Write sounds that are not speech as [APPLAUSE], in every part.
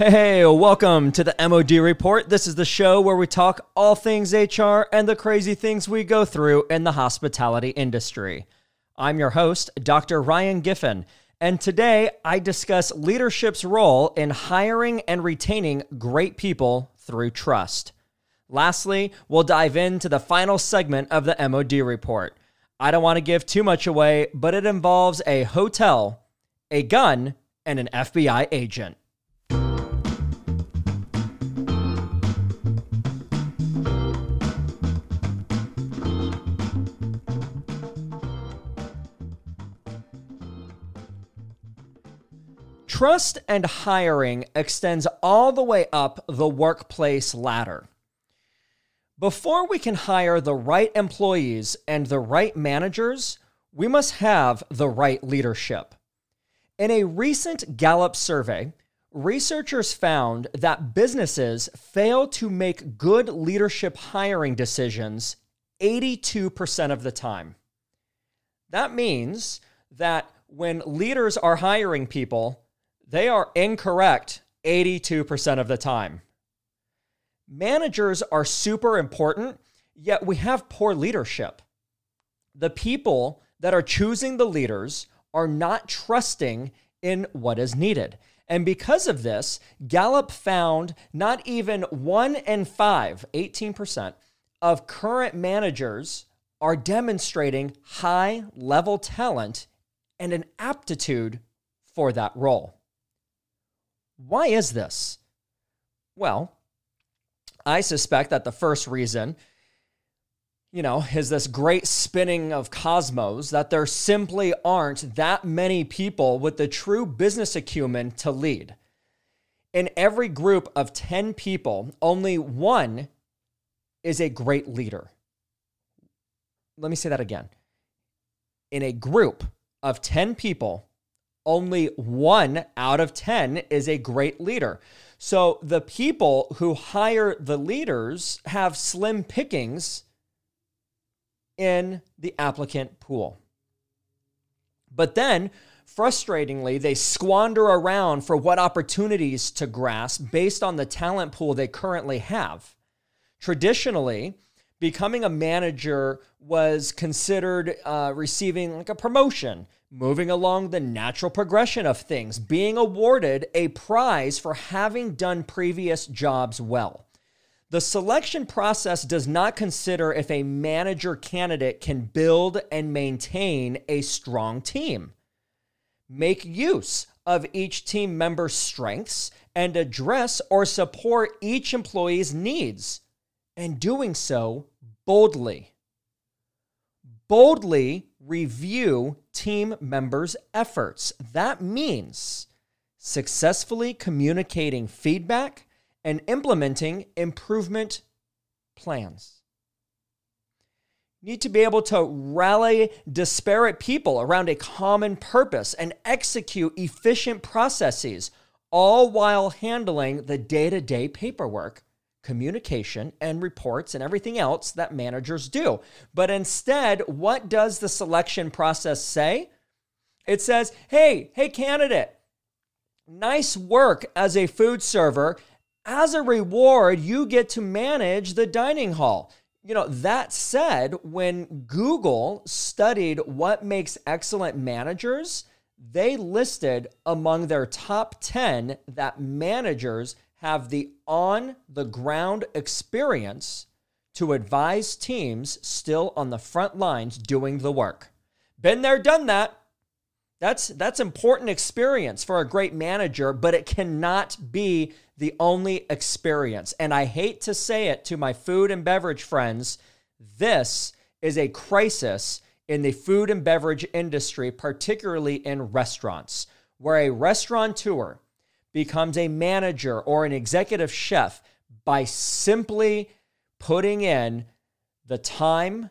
Hey, welcome to the MOD Report. This is the show where we talk all things HR and the crazy things we go through in the hospitality industry. I'm your host, Dr. Ryan Giffen, and today I discuss leadership's role in hiring and retaining great people through trust. Lastly, we'll dive into the final segment of the MOD Report. I don't want to give too much away, but it involves a hotel, a gun, and an FBI agent. Trust and hiring extends all the way up the workplace ladder. Before we can hire the right employees and the right managers, we must have the right leadership. In a recent Gallup survey, researchers found that businesses fail to make good leadership hiring decisions 82% of the time. That means that when leaders are hiring people, they are incorrect 82% of the time. Managers are super important, yet we have poor leadership. The people that are choosing the leaders are not trusting in what is needed. And because of this, Gallup found not even one in five, 18%, of current managers are demonstrating high level talent and an aptitude for that role. Why is this? Well, I suspect that the first reason, you know, is this great spinning of cosmos that there simply aren't that many people with the true business acumen to lead. In every group of 10 people, only one is a great leader. Let me say that again. In a group of 10 people, only one out of 10 is a great leader. So the people who hire the leaders have slim pickings in the applicant pool. But then, frustratingly, they squander around for what opportunities to grasp based on the talent pool they currently have. Traditionally, becoming a manager was considered uh, receiving like a promotion moving along the natural progression of things, being awarded a prize for having done previous jobs well. The selection process does not consider if a manager candidate can build and maintain a strong team. Make use of each team member's strengths and address or support each employee's needs, and doing so boldly. Boldly review team members' efforts. That means successfully communicating feedback and implementing improvement plans. You need to be able to rally disparate people around a common purpose and execute efficient processes, all while handling the day to day paperwork communication and reports and everything else that managers do. But instead, what does the selection process say? It says, hey, hey, candidate, nice work as a food server. As a reward, you get to manage the dining hall. You know, that said, when Google studied what makes excellent managers, they listed among their top 10 that managers have the on the ground experience to advise teams still on the front lines doing the work. Been there, done that. That's that's important experience for a great manager, but it cannot be the only experience. And I hate to say it to my food and beverage friends, this is a crisis in the food and beverage industry, particularly in restaurants, where a restaurateur becomes a manager or an executive chef by simply putting in the time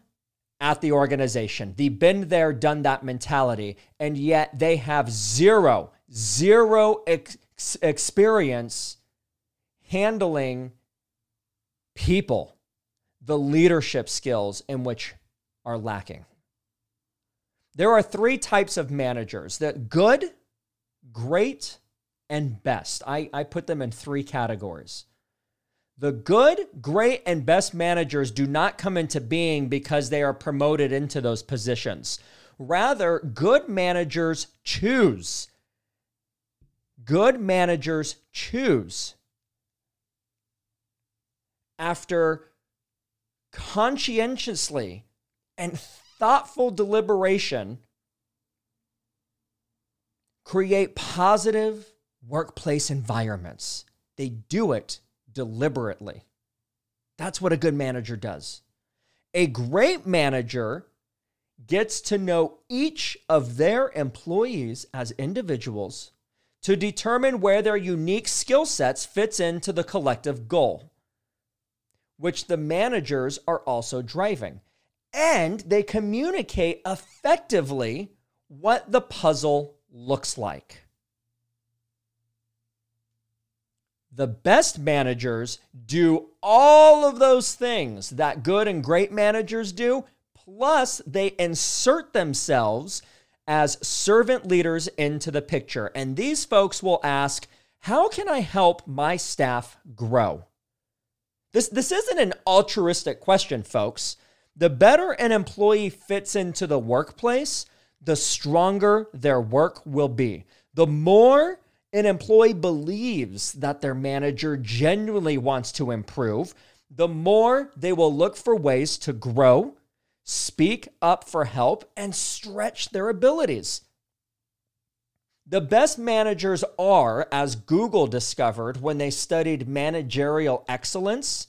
at the organization, the been there, done that mentality. And yet they have zero, zero ex- experience handling people the leadership skills in which are lacking. There are three types of managers that good, great, and best. I, I put them in three categories. The good, great, and best managers do not come into being because they are promoted into those positions. Rather, good managers choose. Good managers choose. After conscientiously and thoughtful deliberation, create positive workplace environments. They do it deliberately. That's what a good manager does. A great manager gets to know each of their employees as individuals to determine where their unique skill sets fits into the collective goal which the managers are also driving and they communicate effectively what the puzzle looks like. The best managers do all of those things that good and great managers do, plus they insert themselves as servant leaders into the picture. And these folks will ask, How can I help my staff grow? This, this isn't an altruistic question, folks. The better an employee fits into the workplace, the stronger their work will be. The more an employee believes that their manager genuinely wants to improve, the more they will look for ways to grow, speak up for help, and stretch their abilities. The best managers are, as Google discovered when they studied managerial excellence,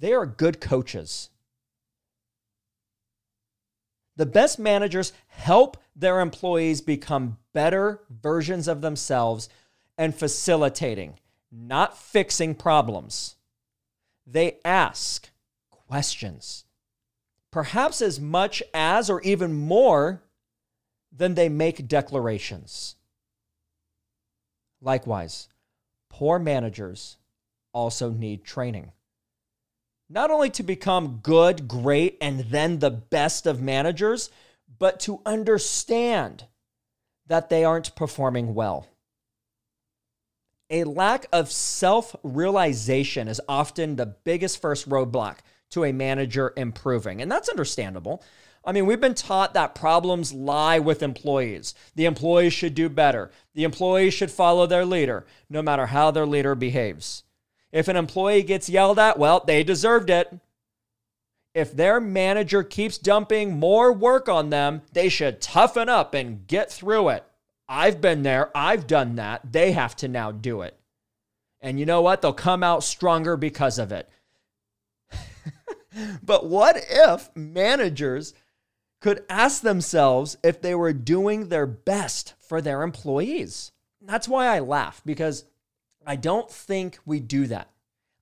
they are good coaches. The best managers help their employees become better versions of themselves and facilitating, not fixing problems. They ask questions, perhaps as much as or even more than they make declarations. Likewise, poor managers also need training not only to become good, great, and then the best of managers, but to understand that they aren't performing well. A lack of self realization is often the biggest first roadblock to a manager improving, and that's understandable. I mean, we've been taught that problems lie with employees. The employees should do better. The employees should follow their leader, no matter how their leader behaves. If an employee gets yelled at, well, they deserved it. If their manager keeps dumping more work on them, they should toughen up and get through it. I've been there, I've done that. They have to now do it. And you know what? They'll come out stronger because of it. [LAUGHS] but what if managers could ask themselves if they were doing their best for their employees? That's why I laugh because I don't think we do that.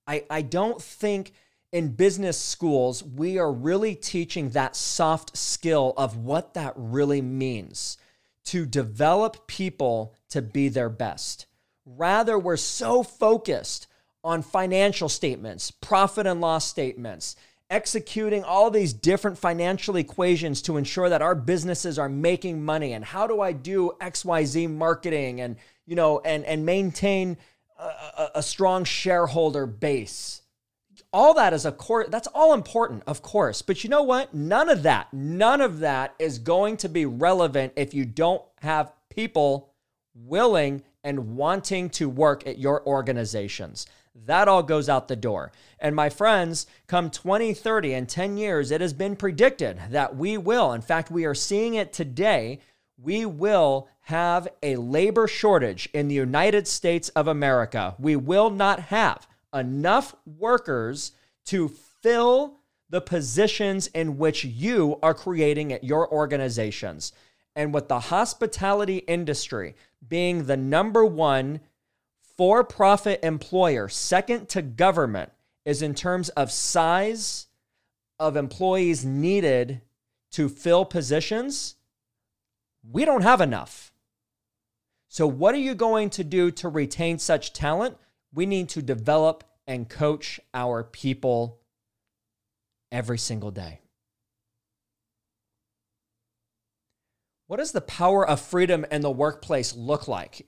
I, I don't think in business schools we are really teaching that soft skill of what that really means to develop people to be their best. Rather, we're so focused on financial statements, profit and loss statements, executing all these different financial equations to ensure that our businesses are making money and how do I do XYZ marketing and you know and and maintain a, a strong shareholder base. All that is of course that's all important, of course. But you know what? None of that, none of that is going to be relevant if you don't have people willing and wanting to work at your organizations. That all goes out the door. And my friends, come 2030 and 10 years, it has been predicted that we will, in fact, we are seeing it today, we will have a labor shortage in the United States of America. We will not have enough workers to fill the positions in which you are creating at your organizations. And with the hospitality industry being the number one for profit employer, second to government, is in terms of size of employees needed to fill positions, we don't have enough. So, what are you going to do to retain such talent? We need to develop and coach our people every single day. What does the power of freedom in the workplace look like?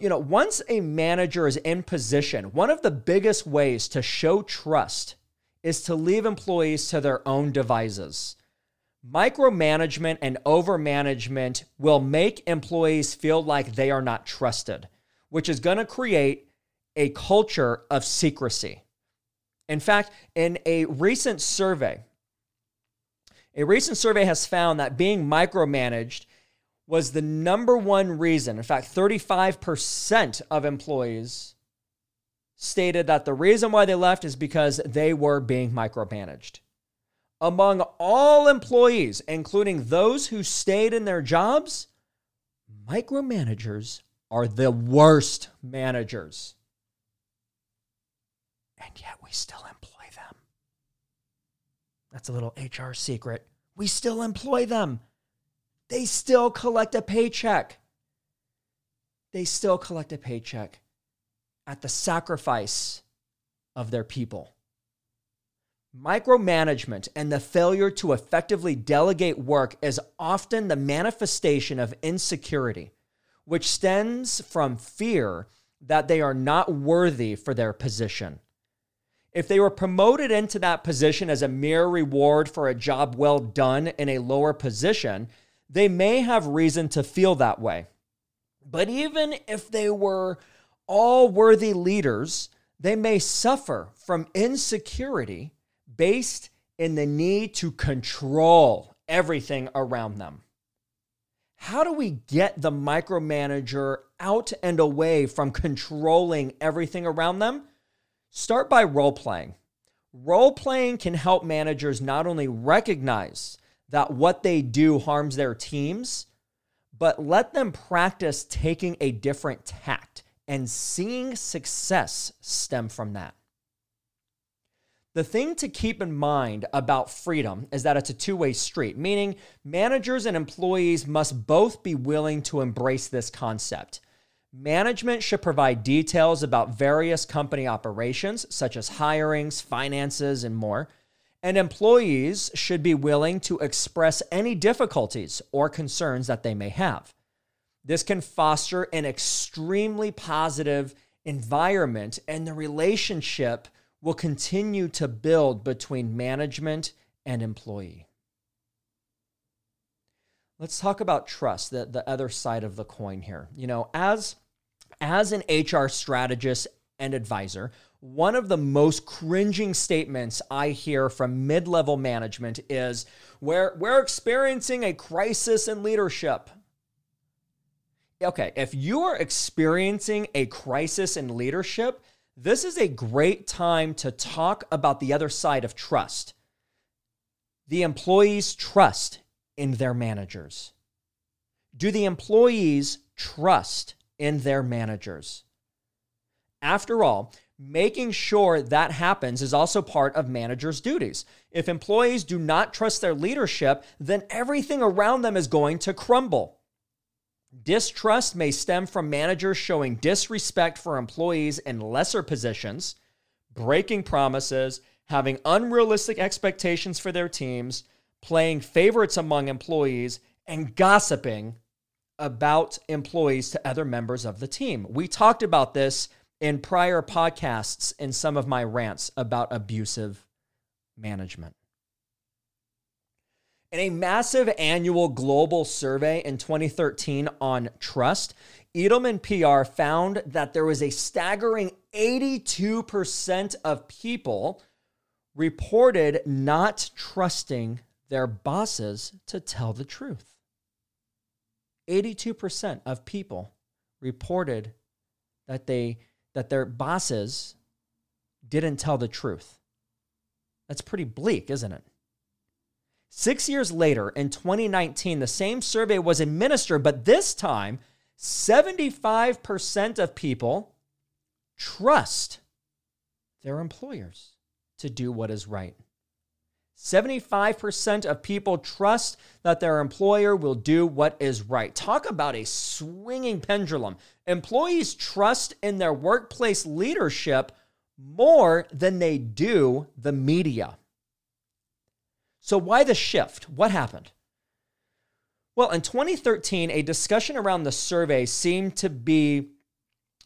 You know, once a manager is in position, one of the biggest ways to show trust is to leave employees to their own devices. Micromanagement and overmanagement will make employees feel like they are not trusted, which is going to create a culture of secrecy. In fact, in a recent survey, a recent survey has found that being micromanaged was the number one reason. In fact, 35% of employees stated that the reason why they left is because they were being micromanaged. Among all employees, including those who stayed in their jobs, micromanagers are the worst managers. And yet we still employ them. That's a little HR secret. We still employ them. They still collect a paycheck. They still collect a paycheck at the sacrifice of their people. Micromanagement and the failure to effectively delegate work is often the manifestation of insecurity, which stems from fear that they are not worthy for their position. If they were promoted into that position as a mere reward for a job well done in a lower position, they may have reason to feel that way. But even if they were all worthy leaders, they may suffer from insecurity based in the need to control everything around them. How do we get the micromanager out and away from controlling everything around them? Start by role playing. Role playing can help managers not only recognize that what they do harms their teams, but let them practice taking a different tact and seeing success stem from that. The thing to keep in mind about freedom is that it's a two way street, meaning managers and employees must both be willing to embrace this concept. Management should provide details about various company operations, such as hirings, finances, and more. And employees should be willing to express any difficulties or concerns that they may have. This can foster an extremely positive environment, and the relationship will continue to build between management and employee. Let's talk about trust, the, the other side of the coin here. You know, as as an HR strategist and advisor, one of the most cringing statements I hear from mid level management is we're, we're experiencing a crisis in leadership. Okay, if you are experiencing a crisis in leadership, this is a great time to talk about the other side of trust. The employees trust in their managers. Do the employees trust in their managers. After all, making sure that happens is also part of managers' duties. If employees do not trust their leadership, then everything around them is going to crumble. Distrust may stem from managers showing disrespect for employees in lesser positions, breaking promises, having unrealistic expectations for their teams, playing favorites among employees, and gossiping about employees to other members of the team. We talked about this in prior podcasts in some of my rants about abusive management. In a massive annual global survey in 2013 on trust, Edelman PR found that there was a staggering 82% of people reported not trusting their bosses to tell the truth. 82% of people reported that they that their bosses didn't tell the truth. That's pretty bleak, isn't it? 6 years later in 2019 the same survey was administered but this time 75% of people trust their employers to do what is right. 75% of people trust that their employer will do what is right. Talk about a swinging pendulum. Employees trust in their workplace leadership more than they do the media. So, why the shift? What happened? Well, in 2013, a discussion around the survey seemed to be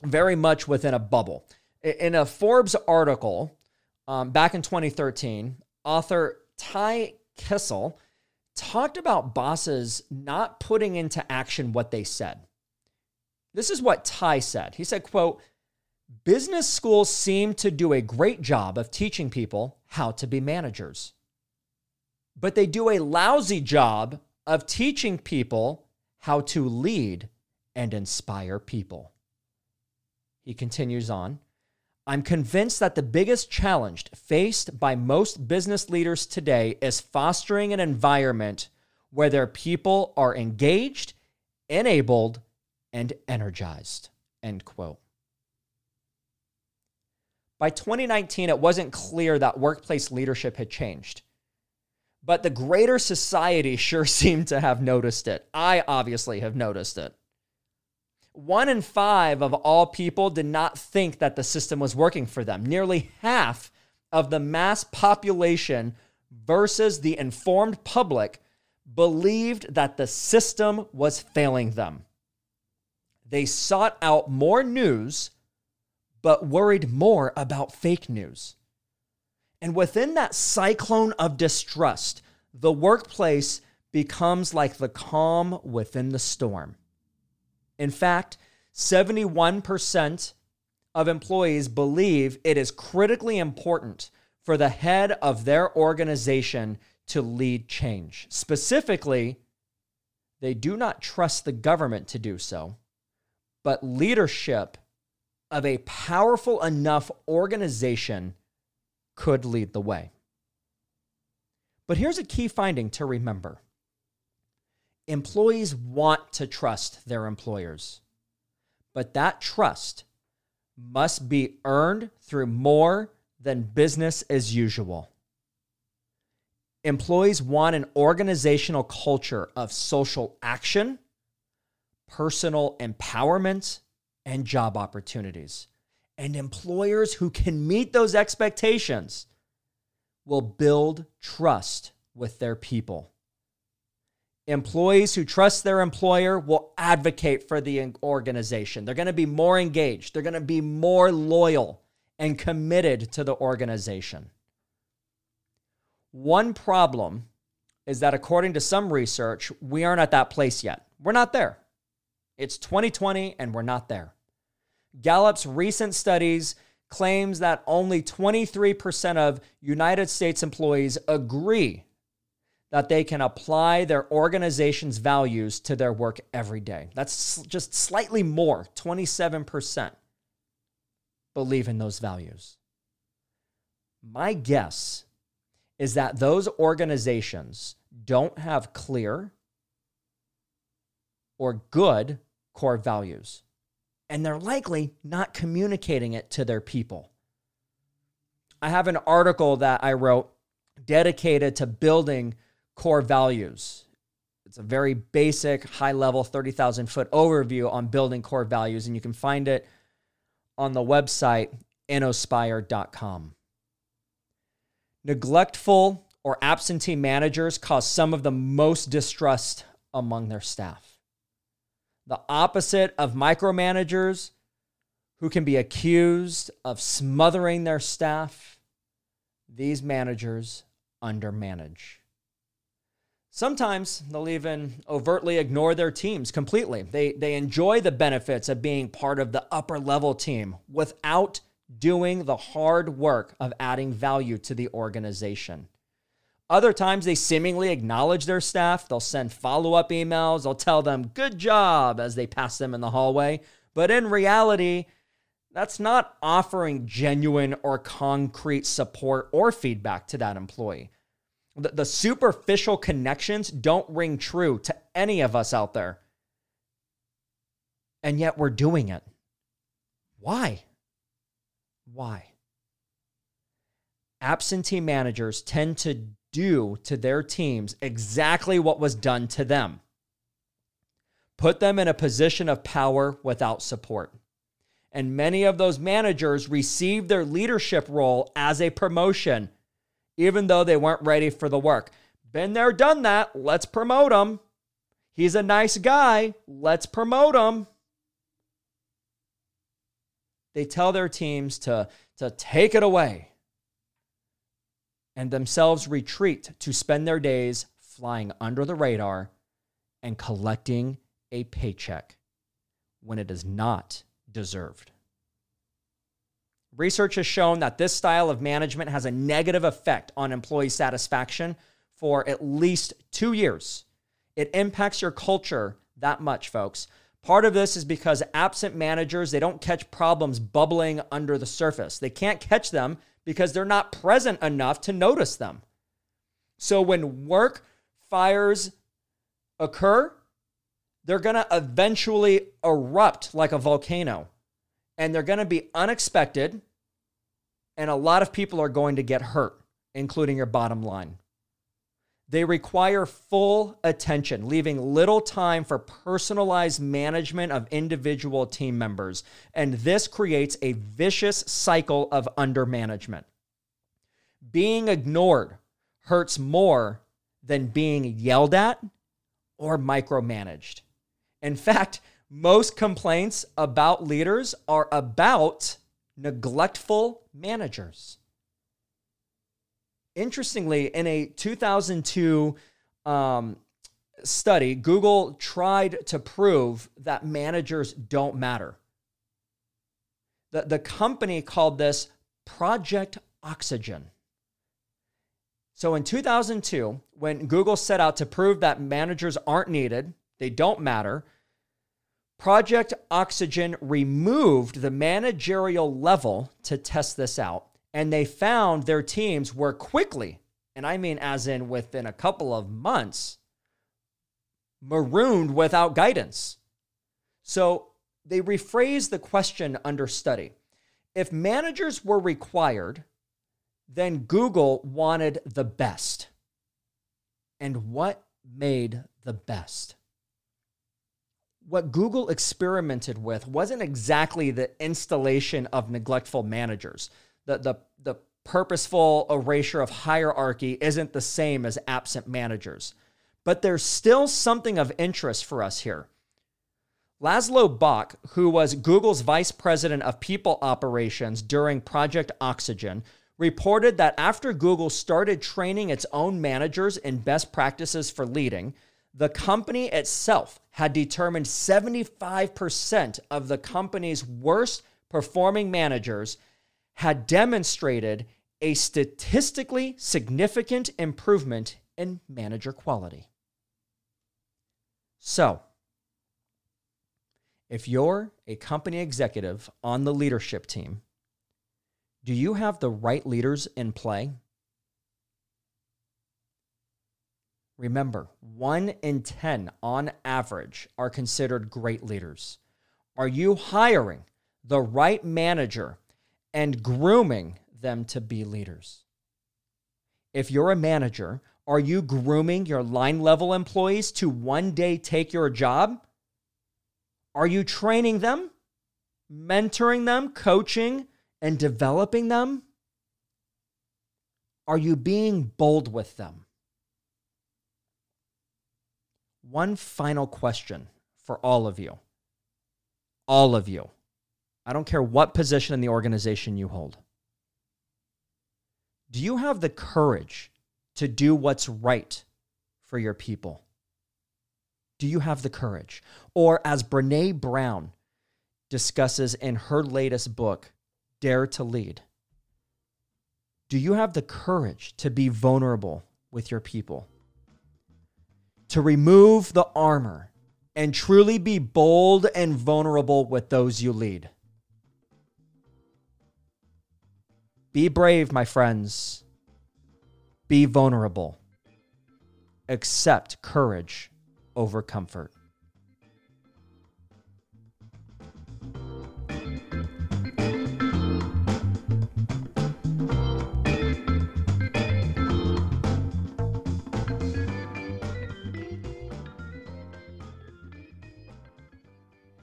very much within a bubble. In a Forbes article um, back in 2013, author Ty Kiisel talked about bosses not putting into action what they said. This is what Ty said. He said, quote, business schools seem to do a great job of teaching people how to be managers. But they do a lousy job of teaching people how to lead and inspire people. He continues on I'm convinced that the biggest challenge faced by most business leaders today is fostering an environment where their people are engaged, enabled, and energized. End quote. By 2019, it wasn't clear that workplace leadership had changed. But the greater society sure [LAUGHS] seemed to have noticed it. I obviously have noticed it. One in five of all people did not think that the system was working for them. Nearly half of the mass population versus the informed public believed that the system was failing them. They sought out more news, but worried more about fake news. And within that cyclone of distrust, the workplace becomes like the calm within the storm. In fact, 71% of employees believe it is critically important for the head of their organization to lead change. Specifically, they do not trust the government to do so, but leadership of a powerful enough organization could lead the way. But here's a key finding to remember employees want to trust their employers, but that trust must be earned through more than business as usual. Employees want an organizational culture of social action, personal empowerment, and job opportunities. And employers who can meet those expectations will build trust with their people. Employees who trust their employer will advocate for the organization. They're going to be more engaged, they're going to be more loyal and committed to the organization. One problem is that, according to some research, we aren't at that place yet. We're not there. It's 2020 and we're not there. Gallup's recent studies claims that only 23% of United States employees agree that they can apply their organization's values to their work every day. That's just slightly more, 27% believe in those values. My guess is that those organizations don't have clear or good core values and they're likely not communicating it to their people. I have an article that I wrote dedicated to building core values. It's a very basic, high level, 30,000 foot overview on building core values, and you can find it on the website innospire.com. Neglectful or absentee managers cause some of the most distrust among their staff the opposite of micromanagers who can be accused of smothering their staff. These managers undermanage. Sometimes they'll even overtly ignore their teams completely. They, they enjoy the benefits of being part of the upper level team without doing the hard work of adding value to the organization. Other times they seemingly acknowledge their staff. They'll send follow up emails. They'll tell them, good job, as they pass them in the hallway. But in reality, that's not offering genuine or concrete support or feedback to that employee. The, the superficial connections don't ring true to any of us out there. And yet we're doing it. Why? Why? Absentee managers tend to do to their teams exactly what was done to them put them in a position of power without support. And many of those managers received their leadership role as a promotion, even though they weren't ready for the work. Been there, done that. Let's promote him. He's a nice guy. Let's promote him. They tell their teams to, to take it away and themselves retreat to spend their days flying under the radar and collecting a paycheck when it is not deserved. Research has shown that this style of management has a negative effect on employee satisfaction for at least two years. It impacts your culture that much, folks. Part of this is because absent managers, they don't catch problems bubbling under the surface. They can't catch them because they're not present enough to notice them. So when work fires occur, they're going to eventually erupt like a volcano. And they're going to be unexpected. And a lot of people are going to get hurt, including your bottom line. They require full attention, leaving little time for personalized management of individual team members. And this creates a vicious cycle of undermanagement. Being ignored hurts more than being yelled at or micromanaged. In fact, most complaints about leaders are about neglectful managers. Interestingly, in a 2002 um, study, Google tried to prove that managers don't matter. The, the company called this Project Oxygen. So in 2002, when Google set out to prove that managers aren't needed, they don't matter, Project Oxygen removed the managerial level to test this out and they found their teams were quickly, and I mean as in within a couple of months, marooned without guidance. So they rephrased the question under study. If managers were required, then Google wanted the best. And what made the best? What Google experimented with wasn't exactly the installation of neglectful managers the the the purposeful erasure of hierarchy isn't the same as absent managers. But there's still something of interest for us here. Laszlo Bock, who was Google's vice president of people operations during Project Oxygen, reported that after Google started training its own managers in best practices for leading, the company itself had determined 75% of the company's worst performing managers had demonstrated a statistically significant improvement in manager quality. So, if you're a company executive on the leadership team, do you have the right leaders in play? Remember, one in 10 on average are considered great leaders. Are you hiring the right manager and grooming them to be leaders. If you're a manager, are you grooming your line level employees to one day take your job? Are you training them, mentoring them, coaching, and developing them? Are you being bold with them? One final question for all of you. All of you. I don't care what position in the organization you hold. Do you have the courage to do what's right for your people? Do you have the courage? Or, as Brene Brown discusses in her latest book, Dare to Lead, do you have the courage to be vulnerable with your people? To remove the armor and truly be bold and vulnerable with those you lead? Be brave, my friends. Be vulnerable. Accept courage over comfort.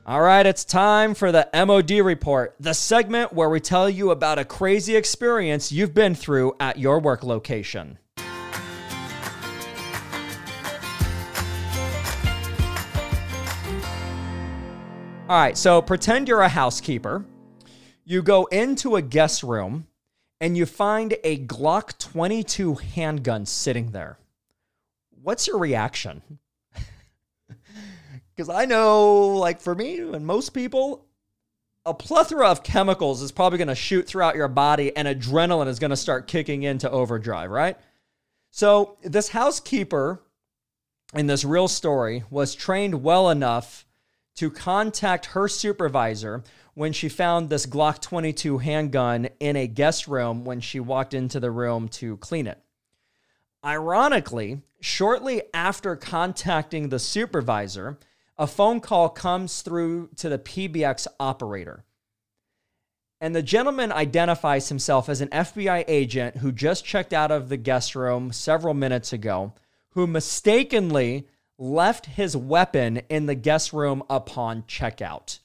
All right, it's time for the MOD report, the segment where we tell you about a crazy experience you've been through at your work location. All right, so pretend you're a housekeeper. You go into a guest room and you find a Glock 22 handgun sitting there. What's your reaction? Because I know, like for me and most people, a plethora of chemicals is probably going to shoot throughout your body and adrenaline is going to start kicking into overdrive, right? So, this housekeeper in this real story was trained well enough to contact her supervisor when she found this Glock 22 handgun in a guest room when she walked into the room to clean it. Ironically, shortly after contacting the supervisor, a phone call comes through to the PBX operator. And the gentleman identifies himself as an FBI agent who just checked out of the guest room several minutes ago, who mistakenly left his weapon in the guest room upon checkout.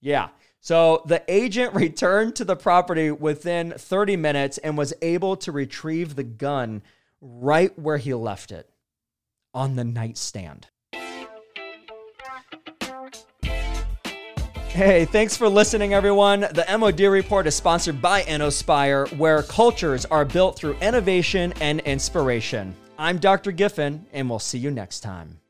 Yeah. So the agent [LAUGHS] returned to the property within 30 minutes and was able to retrieve the gun right where he left it on the nightstand. Hey, thanks for listening, everyone. The MOD Report is sponsored by InnoSpire, where cultures are built through innovation and inspiration. I'm Dr. Giffen, and we'll see you next time.